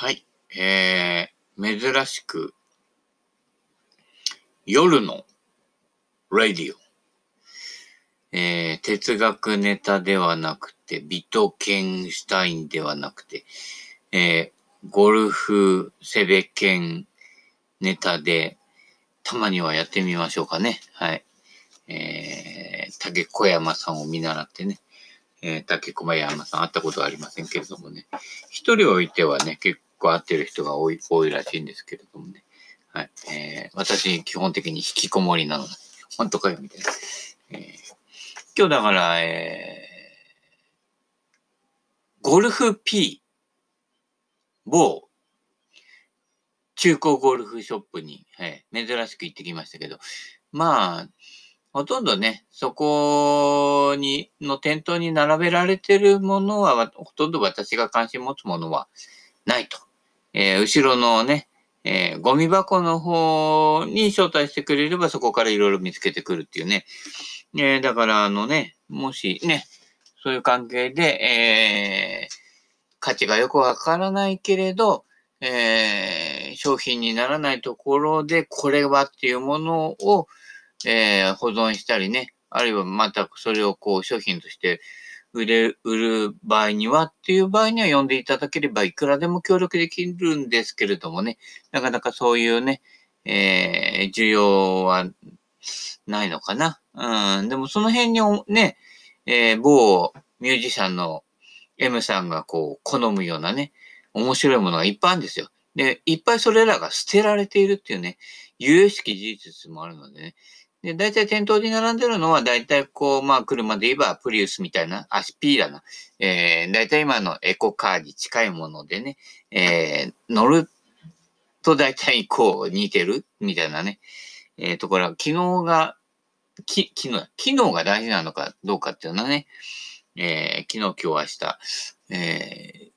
はい。えー、珍しく、夜のラディオ。えー、哲学ネタではなくて、ビトケンシュタインではなくて、えー、ゴルフセベケンネタで、たまにはやってみましょうかね。はい。えー、竹小山さんを見習ってね。えー、竹小山さん会ったことはありませんけれどもね。一人置いてはね、結構会ってる人が多い、多いらしいんですけれどもね。はい。えー、私、基本的に引きこもりなので、本当かよ、みたいな。えー、今日だから、えー、ゴルフ P、某、中古ゴルフショップに、はい、珍しく行ってきましたけど、まあ、ほとんどね、そこに、の店頭に並べられてるものは、ほとんど私が関心持つものはないと。えー、後ろのね、えー、ゴミ箱の方に招待してくれればそこからいろいろ見つけてくるっていうね。えー、だからあのね、もしね、そういう関係で、えー、価値がよくわからないけれど、えー、商品にならないところでこれはっていうものを、えー、保存したりね、あるいはまたそれをこう商品として売れ、売る場合にはっていう場合には読んでいただければいくらでも協力できるんですけれどもね、なかなかそういうね、えー、需要はないのかな。うん。でもその辺にね、えー、某ミュージシャンの M さんがこう好むようなね、面白いものがいっぱいあるんですよ。で、いっぱいそれらが捨てられているっていうね、有益事実もあるのでね、で、大体店頭に並んでるのは、大体こう、まあ、車で言えばプリウスみたいな、あ、P だな。えー、大体今のエコカーに近いものでね、えー、乗ると大体こう、似てるみたいなね、えー、ところ機能が、き、機能、機能が大事なのかどうかっていうのはね、えー、昨日、今日、明日、えー、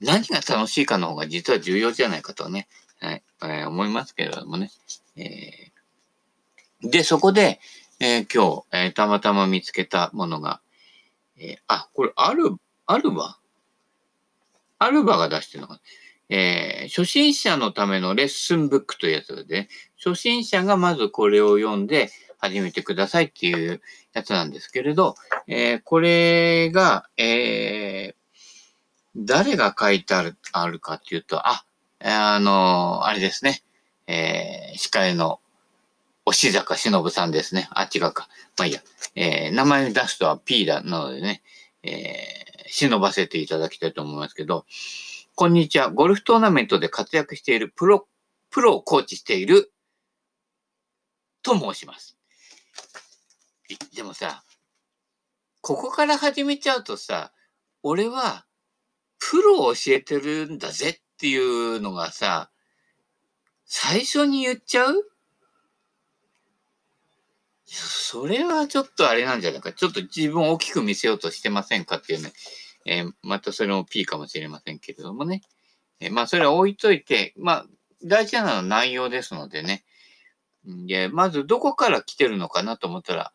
何が楽しいかの方が実は重要じゃないかとね、はい、えー、思いますけれどもね、えーで、そこで、えー、今日、えー、たまたま見つけたものが、えー、あ、これ、アル、アルバ？アルバが出してるのか。えー、初心者のためのレッスンブックというやつで、初心者がまずこれを読んで始めてくださいっていうやつなんですけれど、えー、これが、えー、誰が書いてあるあるかっていうと、あ、あのあれですね、えー、司会の押坂忍さんですね。あ、違うか。まあいいや。えー、名前出すとは P だ、なのでね、えー、忍ばせていただきたいと思いますけど、こんにちは。ゴルフトーナメントで活躍しているプロ、プロをコーチしている、と申します。でもさ、ここから始めちゃうとさ、俺は、プロを教えてるんだぜっていうのがさ、最初に言っちゃうそれはちょっとあれなんじゃないか。ちょっと自分を大きく見せようとしてませんかっていうね。えー、またそれも P かもしれませんけれどもね。えー、まあ、それは置いといて、まあ、大事なのは内容ですのでね。で、まずどこから来てるのかなと思ったら、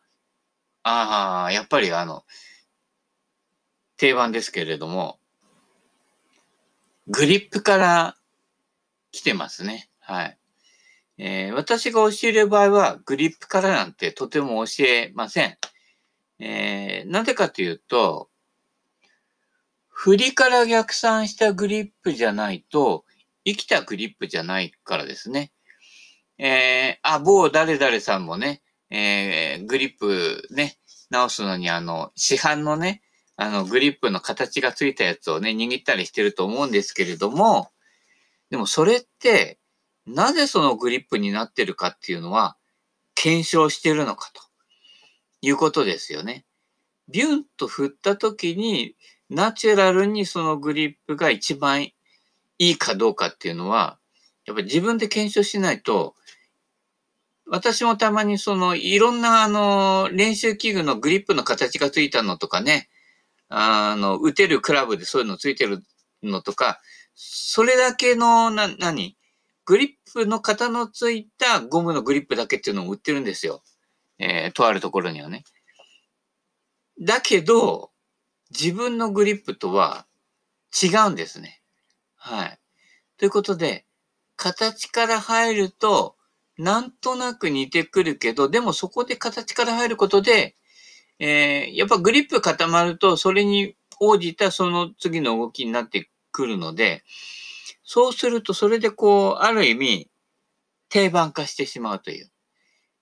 ああ、やっぱりあの、定番ですけれども、グリップから来てますね。はい。えー、私が教える場合は、グリップからなんてとても教えません。えー、なぜかというと、振りから逆算したグリップじゃないと、生きたグリップじゃないからですね。えー、あ、某誰々さんもね、えー、グリップね、直すのにあの、市販のね、あの、グリップの形がついたやつをね、握ったりしてると思うんですけれども、でもそれって、なぜそのグリップになってるかっていうのは、検証してるのかということですよね。ビュンと振った時に、ナチュラルにそのグリップが一番いいかどうかっていうのは、やっぱり自分で検証しないと、私もたまにそのいろんなあの練習器具のグリップの形がついたのとかね、あの、打てるクラブでそういうのついてるのとか、それだけの、な、何？グリップの型のついたゴムのグリップだけっていうのを売ってるんですよ。えー、とあるところにはね。だけど、自分のグリップとは違うんですね。はい。ということで、形から入ると、なんとなく似てくるけど、でもそこで形から入ることで、えー、やっぱグリップ固まると、それに応じたその次の動きになってくるので、そうすると、それでこう、ある意味、定番化してしまうという。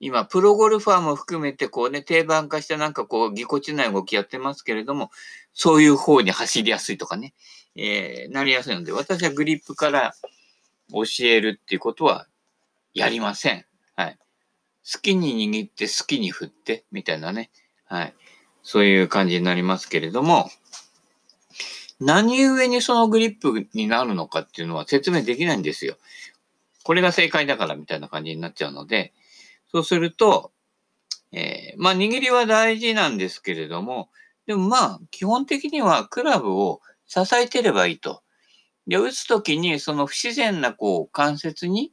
今、プロゴルファーも含めて、こうね、定番化してなんかこう、ぎこちない動きやってますけれども、そういう方に走りやすいとかね、えー、なりやすいので、私はグリップから教えるっていうことはやりません。はい。好きに握って好きに振って、みたいなね。はい。そういう感じになりますけれども、何故にそのグリップになるのかっていうのは説明できないんですよ。これが正解だからみたいな感じになっちゃうので、そうすると、えー、まあ握りは大事なんですけれども、でもまあ基本的にはクラブを支えてればいいと。で、打つときにその不自然なこう関節に、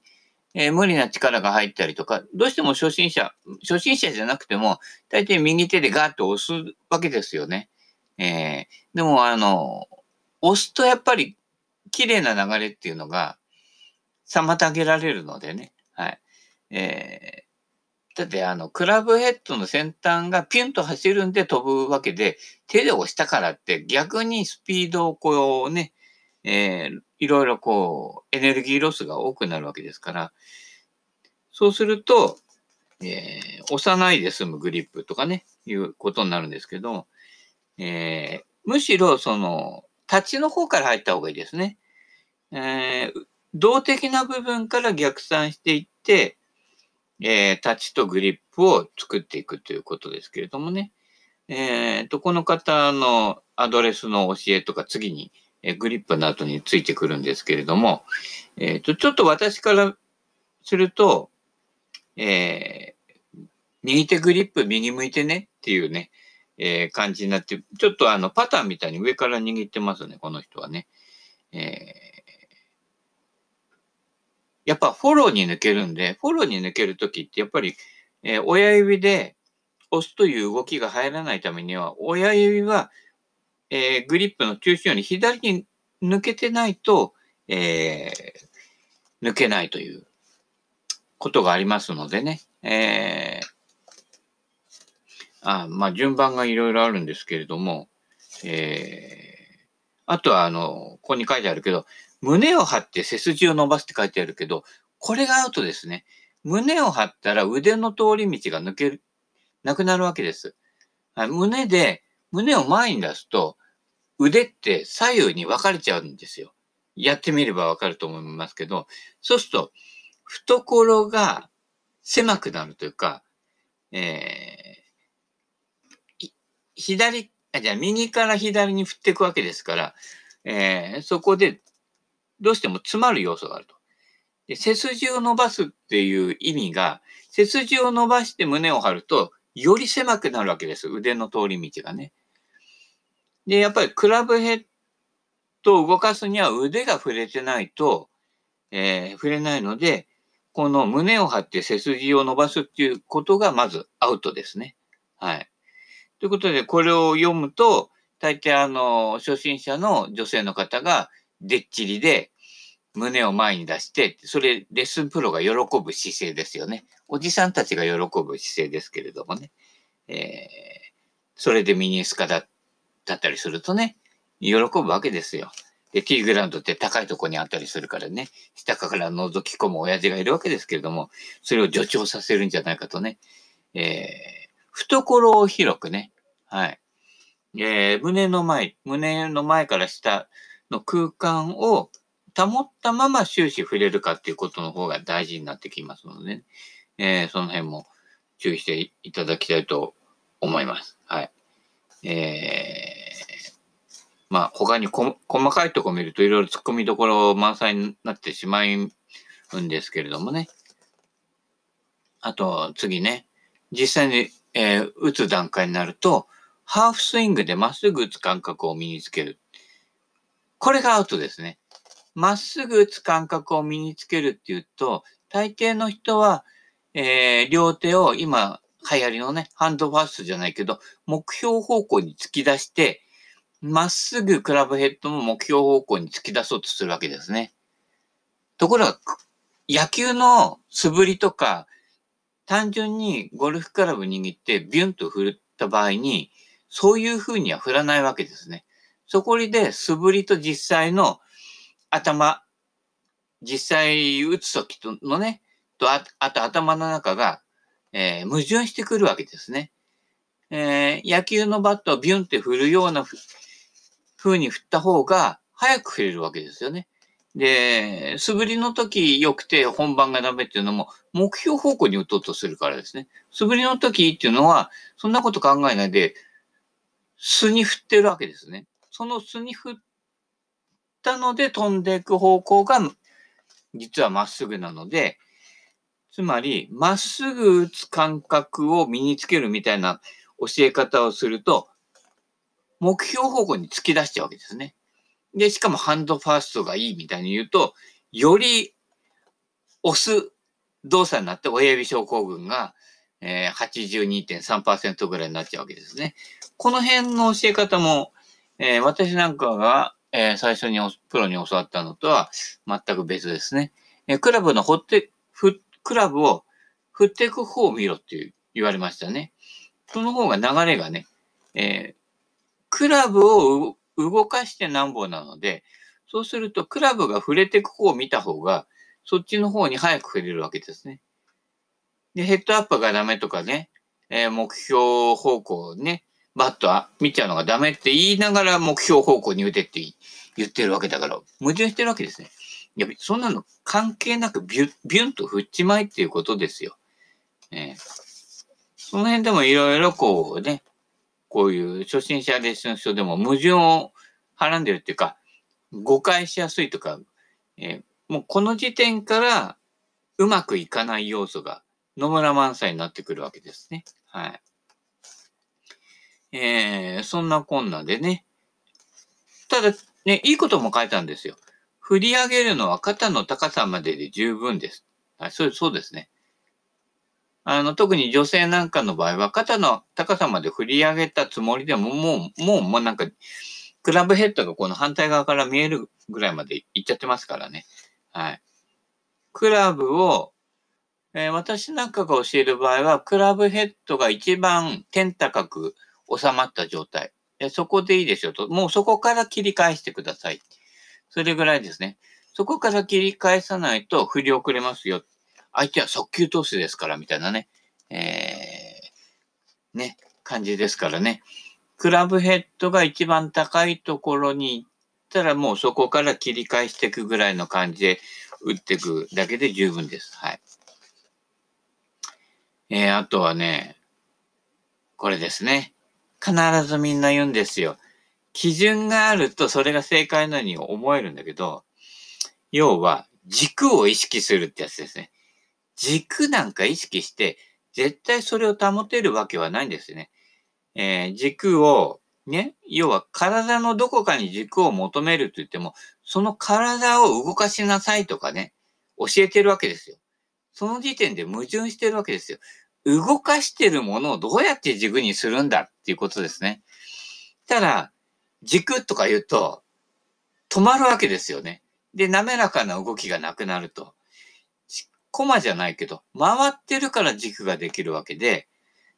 えー、無理な力が入ったりとか、どうしても初心者、初心者じゃなくても、大抵右手でガーッと押すわけですよね。えー、でもあの、押すとやっぱり綺麗な流れっていうのが妨げられるのでね。はい。えー、だってあの、クラブヘッドの先端がピュンと走るんで飛ぶわけで、手で押したからって逆にスピードをこうね、えー、いろいろこう、エネルギーロスが多くなるわけですから、そうすると、えー、押さないで済むグリップとかね、いうことになるんですけど、えー、むしろその、立ちの方から入った方がいいですね。えー、動的な部分から逆算していって、えー、立ちとグリップを作っていくということですけれどもね。えー、と、この方のアドレスの教えとか次に、え、グリップの後についてくるんですけれども、えっ、と、ちょっと私からすると、え、右手グリップ右向いてねっていうね、えー、感じになって、ちょっとあの、パターンみたいに上から握ってますね、この人はね。えー、やっぱフォローに抜けるんで、フォローに抜けるときってやっぱり、えー、親指で押すという動きが入らないためには、親指は、えー、グリップの中心より左に抜けてないと、えー、抜けないということがありますのでね。えーあまあ、順番がいろいろあるんですけれども、えー、あとは、あの、ここに書いてあるけど、胸を張って背筋を伸ばすって書いてあるけど、これがアウトですね。胸を張ったら腕の通り道が抜ける、なくなるわけです。胸で、胸を前に出すと、腕って左右に分かれちゃうんですよ。やってみればわかると思いますけど、そうすると、懐が狭くなるというか、えー左、あ、じゃあ右から左に振っていくわけですから、えー、そこでどうしても詰まる要素があると。で背筋を伸ばすっていう意味が、背筋を伸ばして胸を張ると、より狭くなるわけです。腕の通り道がね。で、やっぱりクラブヘッドを動かすには腕が触れてないと、えー、触れないので、この胸を張って背筋を伸ばすっていうことがまずアウトですね。はい。ということで、これを読むと、大抵あの、初心者の女性の方が、でっちりで、胸を前に出して、それ、レッスンプロが喜ぶ姿勢ですよね。おじさんたちが喜ぶ姿勢ですけれどもね。えー、それでミニスカだったりするとね、喜ぶわけですよ。で、ティーグラウンドって高いとこにあったりするからね、下から覗き込む親父がいるわけですけれども、それを助長させるんじゃないかとね、えー懐を広くね、はい。えー、胸の前、胸の前から下の空間を保ったまま終始触れるかっていうことの方が大事になってきますので、ね、えー、その辺も注意していただきたいと思います。はい。えー、まあ、他に細かいとこ見るといろいろ突っ込みどころ満載になってしまうんですけれどもね。あと、次ね。実際にえー、打つ段階になると、ハーフスイングでまっすぐ打つ感覚を身につける。これがアウトですね。まっすぐ打つ感覚を身につけるっていうと、大抵の人は、えー、両手を今流行りのね、ハンドファーストじゃないけど、目標方向に突き出して、まっすぐクラブヘッドも目標方向に突き出そうとするわけですね。ところが、野球の素振りとか、単純にゴルフクラブ握ってビュンと振った場合に、そういう風には振らないわけですね。そこで素振りと実際の頭、実際打つときのね、とああと頭の中が、えー、矛盾してくるわけですね。えー、野球のバットをビュンって振るような風に振った方が早く振れるわけですよね。で、素振りの時良くて本番がダメっていうのも目標方向に打とうとするからですね。素振りの時っていうのはそんなこと考えないで素に振ってるわけですね。その素に振ったので飛んでいく方向が実はまっすぐなので、つまりまっすぐ打つ感覚を身につけるみたいな教え方をすると、目標方向に突き出しちゃうわけですね。で、しかもハンドファーストがいいみたいに言うと、より押す動作になって親指症候群が、え、82.3%ぐらいになっちゃうわけですね。この辺の教え方も、えー、私なんかが、えー、最初にプロに教わったのとは全く別ですね。えクラブの掘って、ふ、クラブを振っていく方を見ろって言われましたね。その方が流れがね、えクラブを動かしてなんぼなので、そうするとクラブが触れていく方を見た方が、そっちの方に早く触れるわけですね。で、ヘッドアップがダメとかね、えー、目標方向ね、バットは見ちゃうのがダメって言いながら目標方向に打てって言ってるわけだから、矛盾してるわけですね。いや、そんなの関係なくビュビュンと振っちまいっていうことですよ。え、その辺でもいろいろこうね、こういう初心者レッスン書でも矛盾をはらんでるっていうか、誤解しやすいとか、えー、もうこの時点からうまくいかない要素が野村萬斎になってくるわけですね。はい。えー、そんなこんなでね。ただ、ね、いいことも書いたんですよ。振り上げるのは肩の高さまでで十分です。はい、そうそうですね。あの、特に女性なんかの場合は、肩の高さまで振り上げたつもりでも、もう、もう、もうなんか、クラブヘッドがこの反対側から見えるぐらいまで行っちゃってますからね。はい。クラブを、えー、私なんかが教える場合は、クラブヘッドが一番天高く収まった状態。そこでいいでしょうと。もうそこから切り返してください。それぐらいですね。そこから切り返さないと振り遅れますよ。相手は速球投手ですから、みたいなね、えー、ね、感じですからね。クラブヘッドが一番高いところに行ったら、もうそこから切り返していくぐらいの感じで打っていくだけで十分です。はい。えー、あとはね、これですね。必ずみんな言うんですよ。基準があるとそれが正解のように思えるんだけど、要は軸を意識するってやつですね。軸なんか意識して、絶対それを保てるわけはないんですね。えー、軸を、ね、要は体のどこかに軸を求めると言っても、その体を動かしなさいとかね、教えてるわけですよ。その時点で矛盾してるわけですよ。動かしてるものをどうやって軸にするんだっていうことですね。ただ、軸とか言うと、止まるわけですよね。で、滑らかな動きがなくなると。コマじゃないけど、回ってるから軸ができるわけで、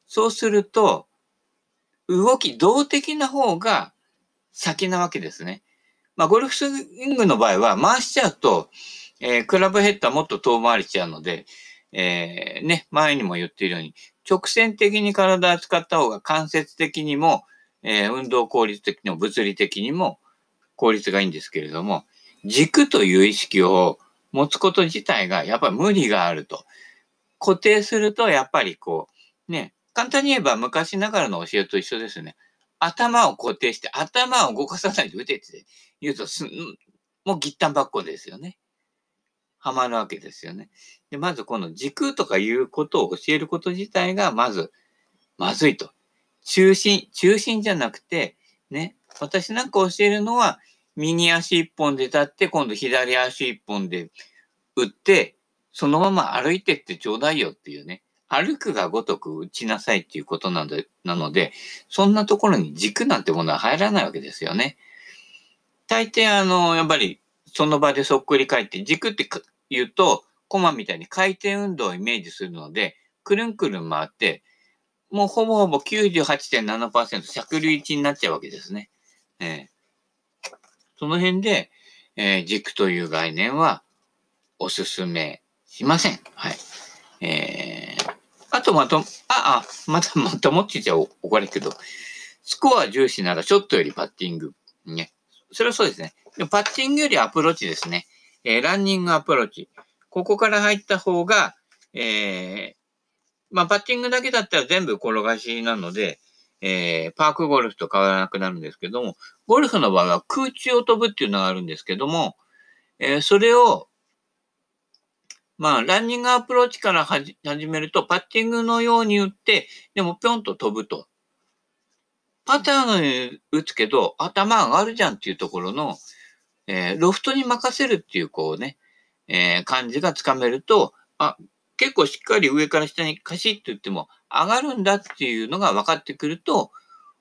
そうすると、動き、動的な方が先なわけですね。まあ、ゴルフスイングの場合は回しちゃうと、えー、クラブヘッドはもっと遠回りしちゃうので、えー、ね、前にも言っているように、直線的に体を使った方が間接的にも、えー、運動効率的にも物理的にも効率がいいんですけれども、軸という意識を持つこと自体がやっぱり無理があると。固定するとやっぱりこう、ね、簡単に言えば昔ながらの教えと一緒ですね。頭を固定して頭を動かさないで打てって言うとす、もうぎったんばっこですよね。はまるわけですよね。で、まずこの軸とかいうことを教えること自体がまずまずいと。中心、中心じゃなくて、ね、私なんか教えるのは右足一本で立って、今度左足一本で打って、そのまま歩いてってちょうだいよっていうね。歩くがごとく打ちなさいっていうことなので、なので、そんなところに軸なんてものは入らないわけですよね。大抵あの、やっぱりその場でそっくり返って、軸って言うと、コマみたいに回転運動をイメージするので、くるんくるん回って、もうほぼほぼ98.7%尺流1になっちゃうわけですね。えー、その辺で、えー、軸という概念はおすすめしません。はい。えー、あとまと、あ、あ、またまたもっちじゃ怒るけど、スコア重視ならショットよりパッティング。ね。それはそうですね。パッティングよりアプローチですね。えー、ランニングアプローチ。ここから入った方が、えー、まあ、パッティングだけだったら全部転がしなので、えー、パークゴルフと変わらなくなるんですけども、ゴルフの場合は空中を飛ぶっていうのがあるんですけども、えー、それを、まあ、ランニングアプローチから始めると、パッティングのように打って、でもぴょんと飛ぶと。パターンに打つけど、頭上がるじゃんっていうところの、えー、ロフトに任せるっていう、こうね、えー、感じがつかめると、あ、結構しっかり上から下にカシッと言っても上がるんだっていうのが分かってくると、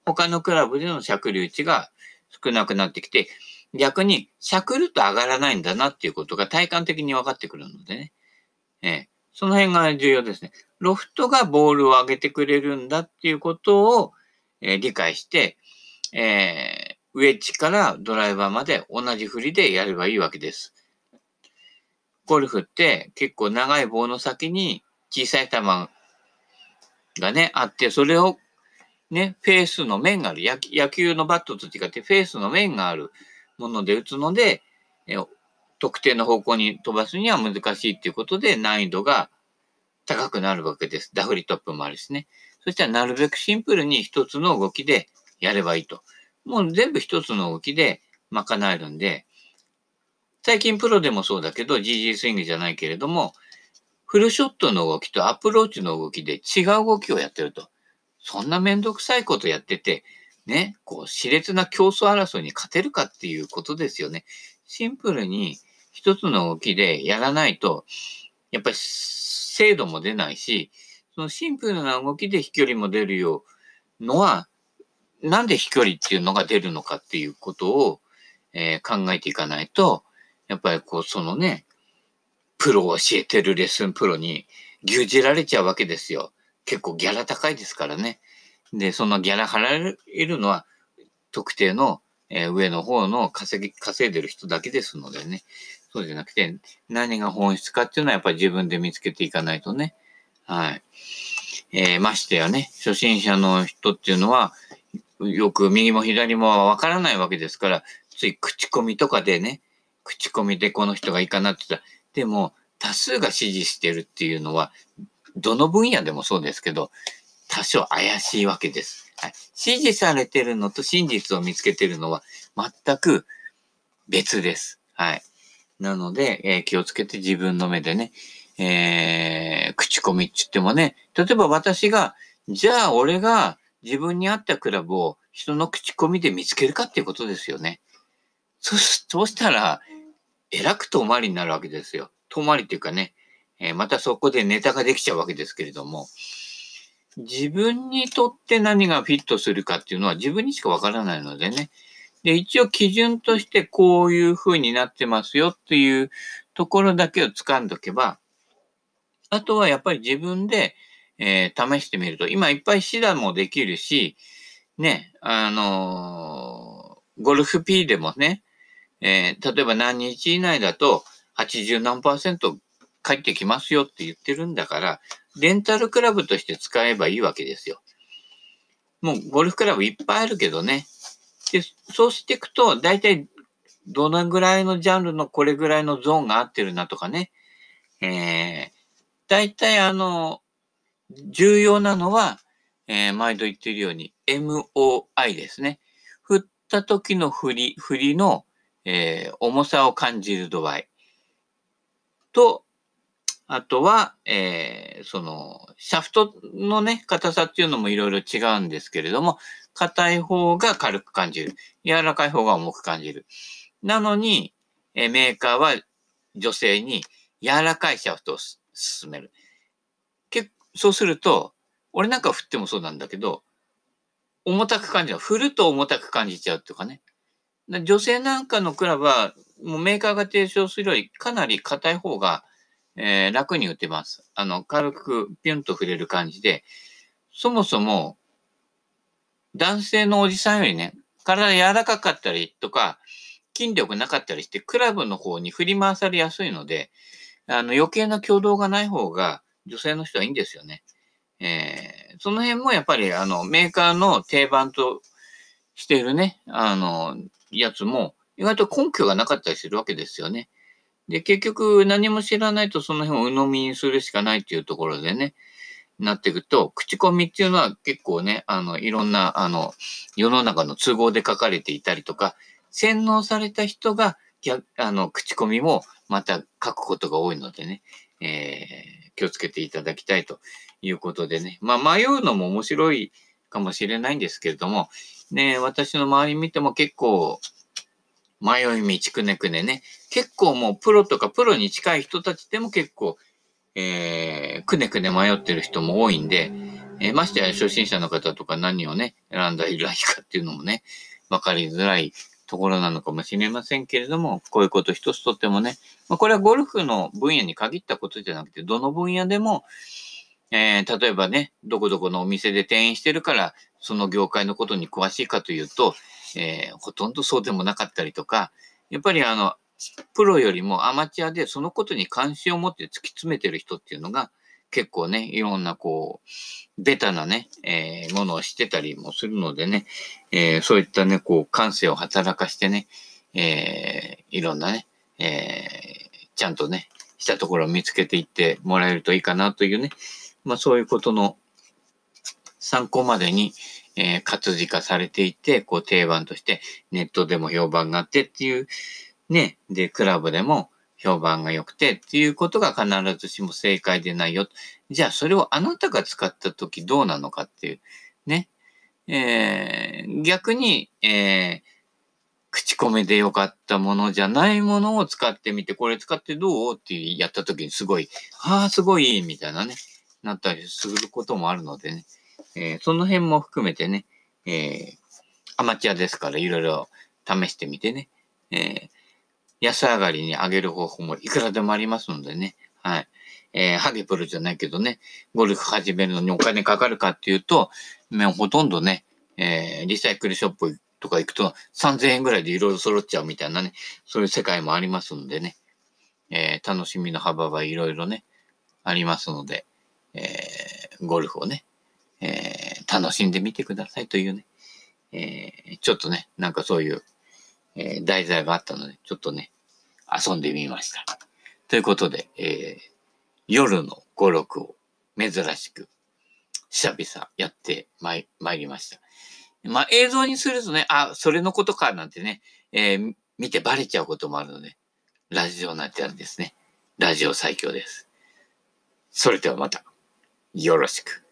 他のクラブでの尺流値が少なくなってきて、逆にしゃくると上がらないんだなっていうことが体感的に分かってくるのでね。ええ、その辺が重要ですね。ロフトがボールを上げてくれるんだっていうことを、えー、理解して、えー、ウェッジからドライバーまで同じ振りでやればいいわけです。ゴルフって結構長い棒の先に小さい球がね、あって、それをね、フェースの面がある。野球のバットと違ってフェースの面があるもので打つので、特定の方向に飛ばすには難しいっていうことで難易度が高くなるわけです。ダフリトップもあるしね。そしたらなるべくシンプルに一つの動きでやればいいと。もう全部一つの動きで賄えるんで、最近プロでもそうだけど、GG スイングじゃないけれども、フルショットの動きとアプローチの動きで違う動きをやってると。そんなめんどくさいことやってて、ね、こう、熾烈な競争争いに勝てるかっていうことですよね。シンプルに一つの動きでやらないと、やっぱり精度も出ないし、そのシンプルな動きで飛距離も出るようのは、なんで飛距離っていうのが出るのかっていうことを、えー、考えていかないと、やっぱりこう、そのね、プロを教えてるレッスンプロに牛耳られちゃうわけですよ。結構ギャラ高いですからね。で、そのギャラ払えるのは特定の、えー、上の方の稼ぎ、稼いでる人だけですのでね。そうじゃなくて、何が本質かっていうのはやっぱり自分で見つけていかないとね。はい。えー、ましてやね、初心者の人っていうのは、よく右も左もわからないわけですから、つい口コミとかでね、口コミでこの人がいいかなって言ったら、でも多数が支持してるっていうのは、どの分野でもそうですけど、多少怪しいわけです。はい、支持されてるのと真実を見つけてるのは全く別です。はい。なので、えー、気をつけて自分の目でね、えー、口コミって言ってもね、例えば私が、じゃあ俺が自分に合ったクラブを人の口コミで見つけるかっていうことですよね。そ、そうしたら、えらく遠回りになるわけですよ。遠回りっていうかね、えー、またそこでネタができちゃうわけですけれども、自分にとって何がフィットするかっていうのは自分にしかわからないのでね。で、一応基準としてこういう風になってますよっていうところだけを掴んどけば、あとはやっぱり自分で、えー、試してみると、今いっぱいシダもできるし、ね、あのー、ゴルフ P でもね、えー、例えば何日以内だと80何パーセント返ってきますよって言ってるんだから、レンタルクラブとして使えばいいわけですよ。もうゴルフクラブいっぱいあるけどね。で、そうしていくと、大体どのぐらいのジャンルのこれぐらいのゾーンが合ってるなとかね。えー、大体あの、重要なのは、えー、毎度言ってるように MOI ですね。振った時の振り、振りのえー、重さを感じる度合いと、あとは、えー、その、シャフトのね、硬さっていうのもいろいろ違うんですけれども、硬い方が軽く感じる。柔らかい方が重く感じる。なのに、え、メーカーは女性に柔らかいシャフトを勧める。結そうすると、俺なんか振ってもそうなんだけど、重たく感じる。振ると重たく感じちゃうとかね。女性なんかのクラブは、もうメーカーが提唱するよりかなり硬い方が、えー、楽に打てます。あの、軽くピュンと触れる感じで、そもそも、男性のおじさんよりね、体柔らかかったりとか、筋力なかったりして、クラブの方に振り回されやすいので、あの、余計な挙動がない方が女性の人はいいんですよね。えー、その辺もやっぱり、あの、メーカーの定番としているね、あの、やつも、意外と根拠がなかったりするわけですよね。で、結局何も知らないとその辺を鵜呑みにするしかないっていうところでね、なっていくと、口コミっていうのは結構ね、あの、いろんな、あの、世の中の都合で書かれていたりとか、洗脳された人が、あの、口コミもまた書くことが多いのでね、えー、気をつけていただきたいということでね。まあ、迷うのも面白いかもしれないんですけれども、ね、私の周り見ても結構、迷い道くねくねね、結構もうプロとかプロに近い人たちでも結構、えー、くねくね迷ってる人も多いんで、えー、ましてや初心者の方とか何をね、選んだらいいかっていうのもね、わかりづらいところなのかもしれませんけれども、こういうこと一つとってもね、まあ、これはゴルフの分野に限ったことじゃなくて、どの分野でも、えー、例えばね、どこどこのお店で店員してるから、その業界のことに詳しいかというと、えー、ほとんどそうでもなかったりとか、やっぱりあの、プロよりもアマチュアでそのことに関心を持って突き詰めてる人っていうのが、結構ね、いろんなこう、ベタなね、えー、ものをしてたりもするのでね、えー、そういったね、こう、感性を働かしてね、え、いろんなね、え、ちゃんとね、したところを見つけていってもらえるといいかなというね、まあそういうことの参考までに、えー、活字化されていて、こう定番としてネットでも評判があってっていう、ね、で、クラブでも評判が良くてっていうことが必ずしも正解でないよ。じゃあそれをあなたが使った時どうなのかっていう、ね。えー、逆に、えー、口コミで良かったものじゃないものを使ってみて、これ使ってどうってやった時にすごい、ああ、すごい、みたいなね、なったりすることもあるのでね。えー、その辺も含めてね、えー、アマチュアですからいろいろ試してみてね、えー、安上がりに上げる方法もいくらでもありますのでね、はい。えー、ハゲプロじゃないけどね、ゴルフ始めるのにお金かかるかっていうと、もうほとんどね、えー、リサイクルショップとか行くと3000円ぐらいでいろいろ揃っちゃうみたいなね、そういう世界もありますのでね、えー、楽しみの幅はいろいろね、ありますので、えー、ゴルフをね、えー、楽しんでみてくださいというね、えー、ちょっとね、なんかそういう、えー、題材があったので、ちょっとね、遊んでみました。ということで、えー、夜の語録を珍しく、久々やってまいまいりました。まあ、映像にするとね、あ、それのことかなんてね、えー、見てバレちゃうこともあるので、ラジオなんてあるんですね。ラジオ最強です。それではまた、よろしく。